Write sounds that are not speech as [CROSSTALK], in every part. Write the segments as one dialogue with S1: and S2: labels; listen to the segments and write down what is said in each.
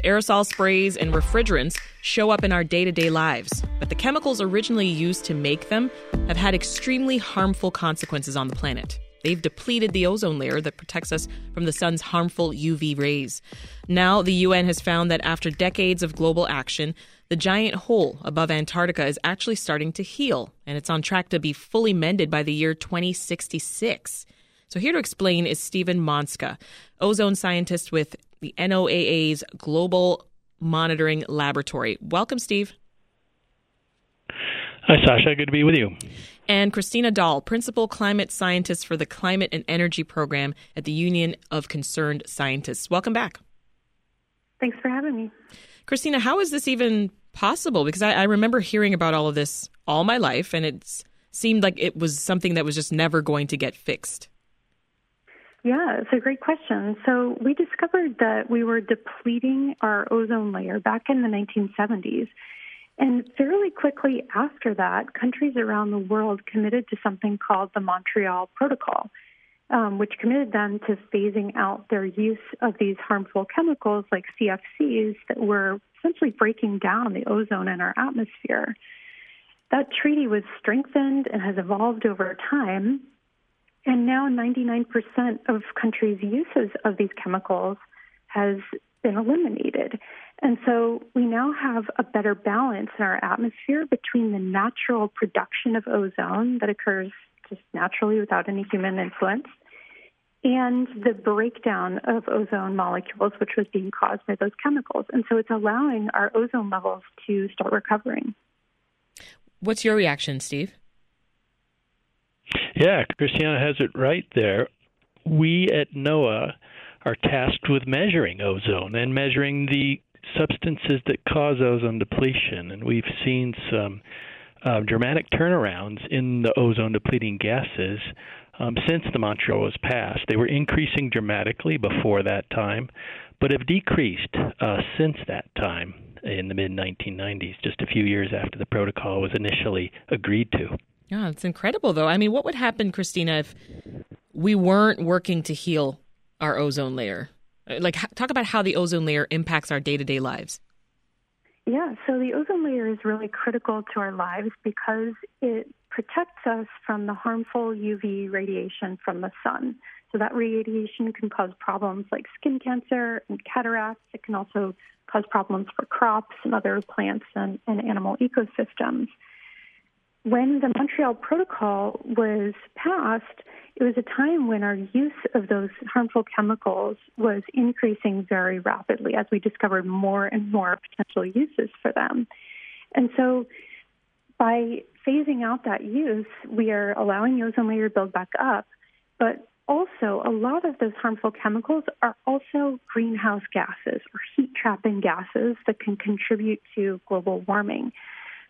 S1: Aerosol sprays and refrigerants show up in our day to day lives, but the chemicals originally used to make them have had extremely harmful consequences on the planet. They've depleted the ozone layer that protects us from the sun's harmful UV rays. Now, the UN has found that after decades of global action, the giant hole above Antarctica is actually starting to heal, and it's on track to be fully mended by the year 2066. So, here to explain is Stephen Montzka, ozone scientist with the NOAA's Global Monitoring Laboratory. Welcome, Steve.
S2: Hi, Sasha. Good to be with you.
S1: And Kristina Dahl, Principal Climate Scientist for the Climate and Energy Program at the Union of Concerned Scientists. Welcome back.
S3: Thanks for having me.
S1: Kristina, how is this even possible? Because I, I remember hearing about all of this all my life, and it seemed like it was something that was just never going to get fixed.
S3: Yeah, it's a great question. So we discovered that we were depleting our ozone layer back in the 1970s. And fairly quickly after that, countries around the world committed to something called the Montreal Protocol, um, which committed them to phasing out their use of these harmful chemicals like CFCs that were essentially breaking down the ozone in our atmosphere. That treaty was strengthened and has evolved over time and now 99% of countries' uses of these chemicals has been eliminated. And so we now have a better balance in our atmosphere between the natural production of ozone that occurs just naturally without any human influence and the breakdown of ozone molecules, which was being caused by those chemicals. And so it's allowing our ozone levels to start recovering.
S1: What's your reaction, Steve?
S2: Yeah, Christiana has it right there. We at NOAA are tasked with measuring ozone and measuring the substances that cause ozone depletion. And we've seen some uh, dramatic turnarounds in the ozone depleting gases um, since the Montreal was passed. They were increasing dramatically before that time, but have decreased uh, since that time in the mid 1990s, just a few years after the protocol was initially agreed to.
S1: Yeah, it's incredible, though. I mean, what would happen, Kristina, if we weren't working to heal our ozone layer? Uh, like, talk about how the ozone layer impacts our day to day lives.
S3: Yeah, so the ozone layer is really critical to our lives because it protects us from the harmful UV radiation from the sun. So that radiation can cause problems like skin cancer and cataracts. It can also cause problems for crops and other plants and, and animal ecosystems when the Montreal Protocol was passed, it was a time when our use of those harmful chemicals was increasing very rapidly as we discovered more and more potential uses for them. And so by phasing out that use, we are allowing the ozone layer to build back up, but also a lot of those harmful chemicals are also greenhouse gases or heat trapping gases that can contribute to global warming.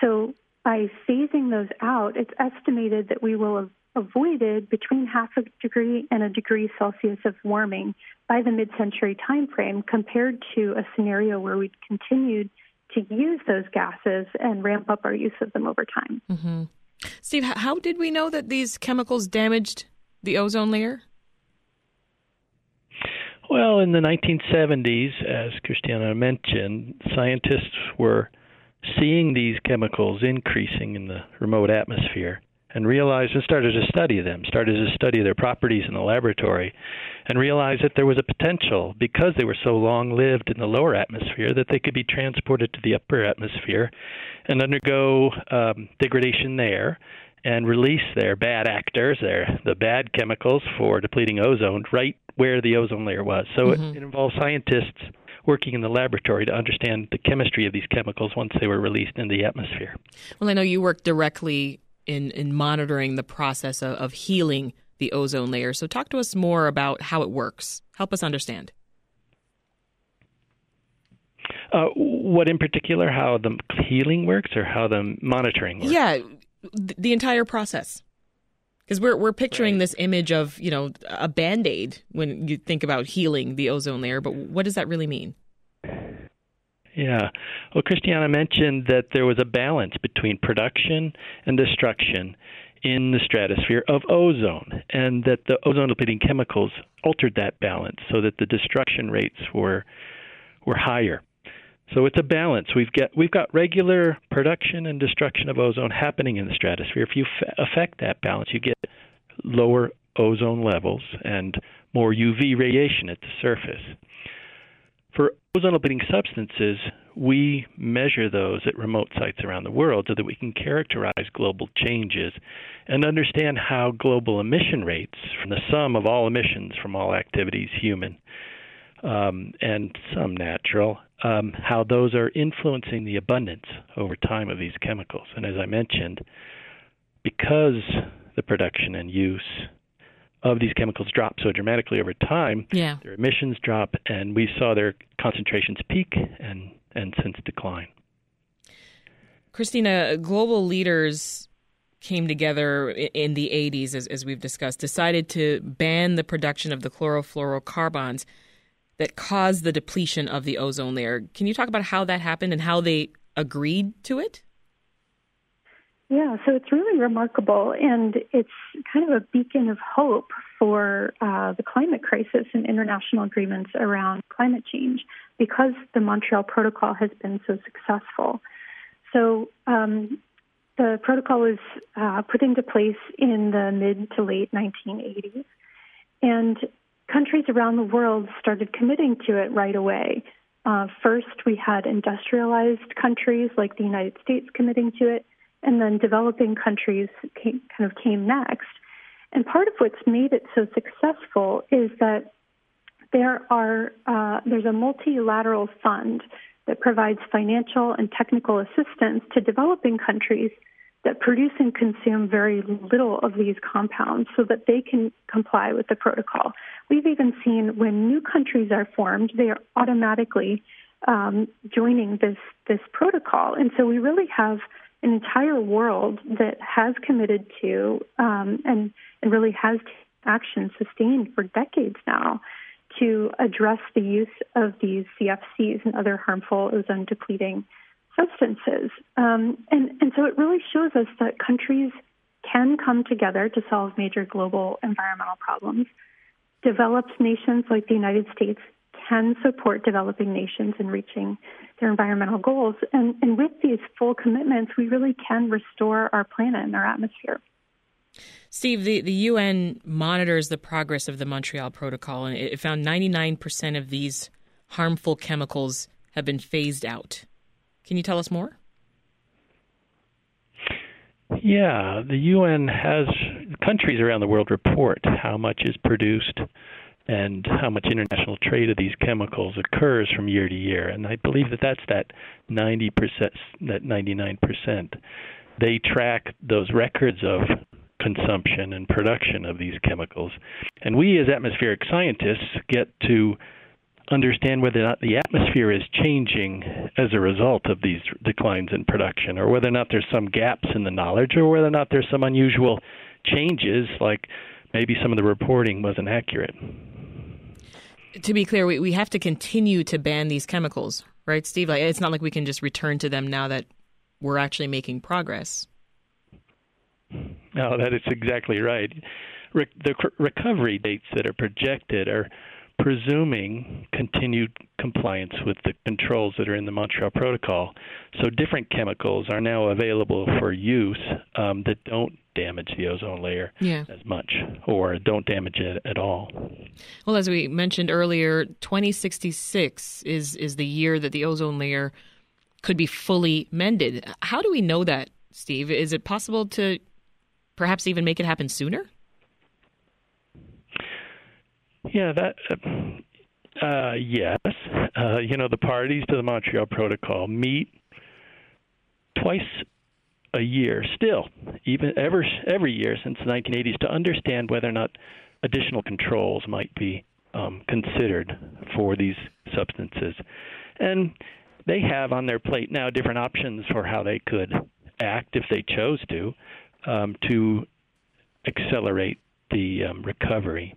S3: So by phasing those out, it's estimated that we will have avoided between half a degree and a degree Celsius of warming by the mid-century timeframe compared to a scenario where we'd continued to use those gases and ramp up our use of them over time.
S1: Mm-hmm. Steve, how did we know that these chemicals damaged the ozone layer?
S2: Well, in the 1970s, as Christiana mentioned, scientists were seeing these chemicals increasing in the remote atmosphere and realized and started to study them, started to study their properties in the laboratory, and realized that there was a potential, because they were so long lived in the lower atmosphere, that they could be transported to the upper atmosphere and undergo um, degradation there and release their bad actors, their the bad chemicals for depleting ozone right where the ozone layer was. So mm-hmm. it, it involves scientists working in the laboratory to understand the chemistry of these chemicals once they were released in the atmosphere.
S1: Well, I know you work directly in, in monitoring the process of, of healing the ozone layer. So, talk to us more about how it works. Help us understand.
S2: Uh, what in particular, how the healing works or how the monitoring works?
S1: Yeah, the entire process. Because we're we're picturing right. this image of you know a band aid when you think about healing the ozone layer, but what does that really mean?
S2: Yeah. Well, Christiana mentioned that there was a balance between production and destruction in the stratosphere of ozone, and that the ozone depleting chemicals altered that balance so that the destruction rates were were higher. So it's a balance. We've got we've got regular production and destruction of ozone happening in the stratosphere. If you f- affect that balance, you get lower ozone levels and more UV radiation at the surface. For ozone-depleting substances, we measure those at remote sites around the world so that we can characterize global changes and understand how global emission rates, from the sum of all emissions from all activities, human um, and some natural, um, how those are influencing the abundance over time of these chemicals. And as I mentioned, because the production and use of these chemicals drop so dramatically over time,
S1: yeah.
S2: their emissions drop, and we saw their concentrations peak and, and since decline.
S1: Kristina, global leaders came together in the 80s, as, as we've discussed, decided to ban the production of the chlorofluorocarbons that caused the depletion of the ozone layer. Can you talk about how that happened and how they agreed to it?
S3: Yeah, so it's really remarkable, and it's kind of a beacon of hope for uh, the climate crisis and international agreements around climate change because the Montreal Protocol has been so successful. So um, the protocol was uh, put into place in the mid to late 1980s, and countries around the world started committing to it right away. Uh, first, we had industrialized countries like the United States committing to it, and then developing countries came, kind of came next. And part of what's made it so successful is that there are uh, there's a multilateral fund that provides financial and technical assistance to developing countries that produce and consume very little of these compounds so that they can comply with the protocol. We've even seen when new countries are formed, they are automatically um, joining this this protocol, and so we really have an entire world that has committed to um, and and really has action sustained for decades now to address the use of these CFCs and other harmful ozone depleting substances. Um, and, and so it really shows us that countries can come together to solve major global environmental problems. Developed nations like the United States can support developing nations in reaching their environmental goals. And, and with these full commitments, we really can restore our planet and our atmosphere.
S1: Steve, the, the UN monitors the progress of the Montreal Protocol, and it found 99% of these harmful chemicals have been phased out. Can you tell us more?
S2: Yeah, the UN has countries around the world report how much is produced and how much international trade of these chemicals occurs from year to year. And I believe that that's that 90%, that 99%. They track those records of consumption and production of these chemicals. And we, as atmospheric scientists, get to understand whether or not the atmosphere is changing as a result of these declines in production, or whether or not there's some gaps in the knowledge, or whether or not there's some unusual changes, like maybe some of the reporting wasn't accurate.
S1: To be clear, we, we have to continue to ban these chemicals, right, Steve? Like, it's not like we can just return to them now that we're actually making progress.
S2: No, that is exactly right. Re- the c- recovery dates that are projected are presuming continued compliance with the controls that are in the Montreal Protocol. So different chemicals are now available for use um, that don't damage the ozone layer
S1: yeah.
S2: as much or don't damage it at all.
S1: Well, as we mentioned earlier, 2066 is is the year that the ozone layer could be fully mended. How do we know that, Steve? Is it possible to perhaps even make it happen sooner?
S2: Yeah, that. Uh, yes, uh, you know the parties to the Montreal Protocol meet twice a year, still, even ever every year since the 1980s, to understand whether or not additional controls might be um, considered for these substances, and they have on their plate now different options for how they could act if they chose to um, to accelerate the um, recovery.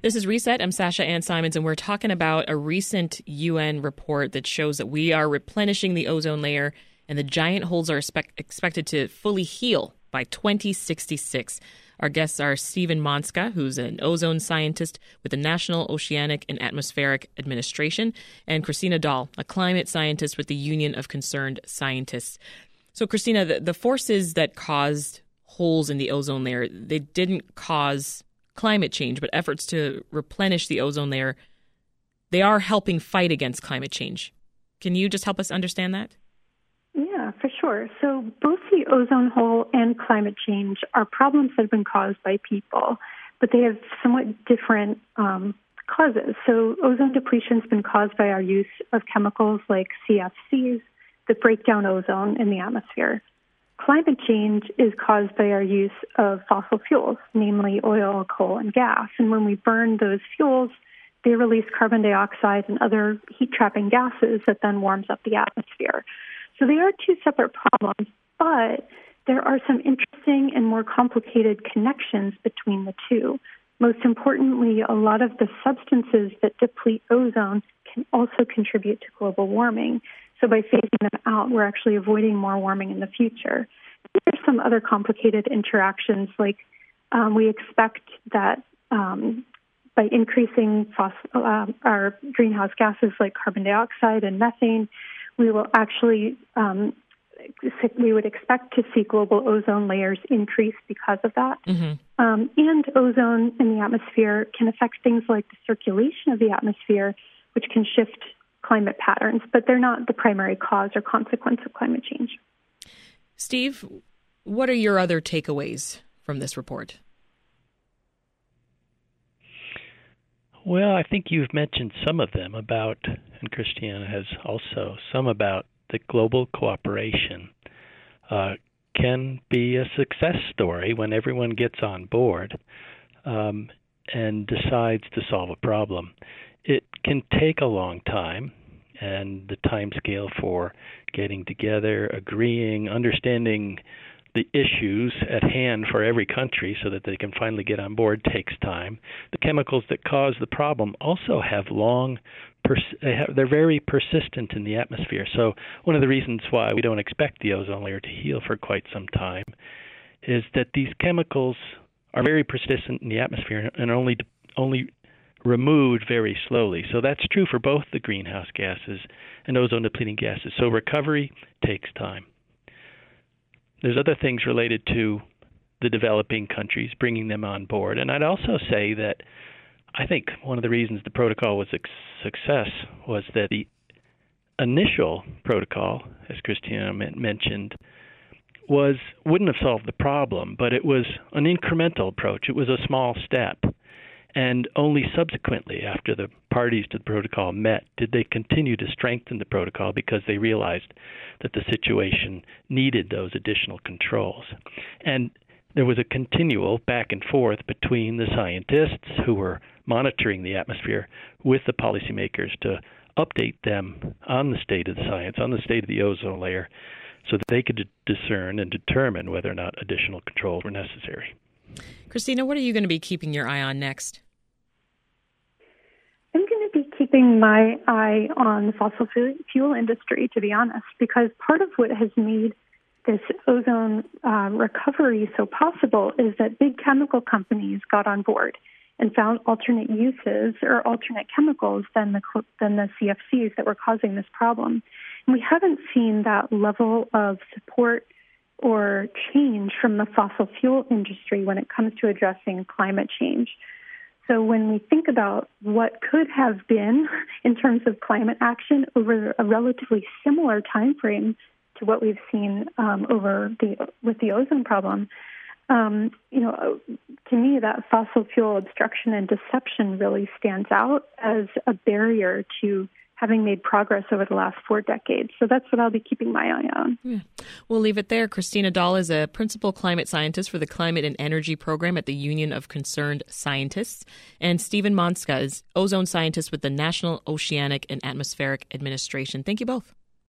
S1: This is Reset. I'm Sasha Ann Simons, and we're talking about a recent UN report that shows that we are replenishing the ozone layer and the giant holes are expect- expected to fully heal by 2066. Our guests are Stephen Montzka, who's an ozone scientist with the National Oceanic and Atmospheric Administration, and Kristina Dahl, a climate scientist with the Union of Concerned Scientists. So, Kristina, the, the forces that caused holes in the ozone layer, they didn't cause climate change, but efforts to replenish the ozone layer, they are helping fight against climate change. Can you just help us understand that?
S3: Yeah, for sure. So both the ozone hole and climate change are problems that have been caused by people, but they have somewhat different um, causes. So ozone depletion has been caused by our use of chemicals like CFCs that break down ozone in the atmosphere. Climate change is caused by our use of fossil fuels, namely oil, coal, and gas. And when we burn those fuels, they release carbon dioxide and other heat trapping gases that then warms up the atmosphere. So they are two separate problems, but there are some interesting and more complicated connections between the two. Most importantly, a lot of the substances that deplete ozone can also contribute to global warming. So by phasing them out, we're actually avoiding more warming in the future. There's some other complicated interactions, like um, we expect that um, by increasing fossil, uh, our greenhouse gases like carbon dioxide and methane, we will actually um, we would expect to see global ozone layers increase because of that. Mm-hmm. Um, and ozone in the atmosphere can affect things like the circulation of the atmosphere, which can shift climate patterns, but they're not the primary cause or consequence of climate change.
S1: Steve, what are your other takeaways from this report?
S2: Well, I think you've mentioned some of them about, and Christiana has also, some about the global cooperation uh, can be a success story when everyone gets on board um, and decides to solve a problem. It can take a long time, and the time scale for getting together, agreeing, understanding the issues at hand for every country so that they can finally get on board takes time. The chemicals that cause the problem also have long they're very persistent in the atmosphere. So one of the reasons why we don't expect the ozone layer to heal for quite some time is that these chemicals are very persistent in the atmosphere and only only removed very slowly. So that's true for both the greenhouse gases and ozone depleting gases. So recovery takes time. There's other things related to the developing countries, bringing them on board. And I'd also say that I think one of the reasons the protocol was a success was that the initial protocol, as Kristina mentioned, was wouldn't have solved the problem, but it was an incremental approach. It was a small step. And only subsequently, after the parties to the protocol met, did they continue to strengthen the protocol because they realized that the situation needed those additional controls. And there was a continual back and forth between the scientists who were monitoring the atmosphere with the policymakers to update them on the state of the science, on the state of the ozone layer, so that they could discern and determine whether or not additional controls were necessary.
S1: Kristina, what are you going to be keeping your eye on next?
S3: I'm going to be keeping my eye on the fossil fuel industry, to be honest, because part of what has made this ozone uh, recovery so possible is that big chemical companies got on board and found alternate uses or alternate chemicals than the than the CFCs that were causing this problem. And we haven't seen that level of support or change from the fossil fuel industry when it comes to addressing climate change. So when we think about what could have been [LAUGHS] in terms of climate action over a relatively similar time frame to what we've seen um, over the with the ozone problem, um, you know, to me that fossil fuel obstruction and deception really stands out as a barrier to having made progress over the last four decades. So that's what I'll be keeping my eye on.
S1: Yeah. We'll leave it there. Kristina Dahl is a principal climate scientist for the Climate and Energy Program at the Union of Concerned Scientists. And Stephen Montzka is ozone scientist with the National Oceanic and Atmospheric Administration. Thank you both.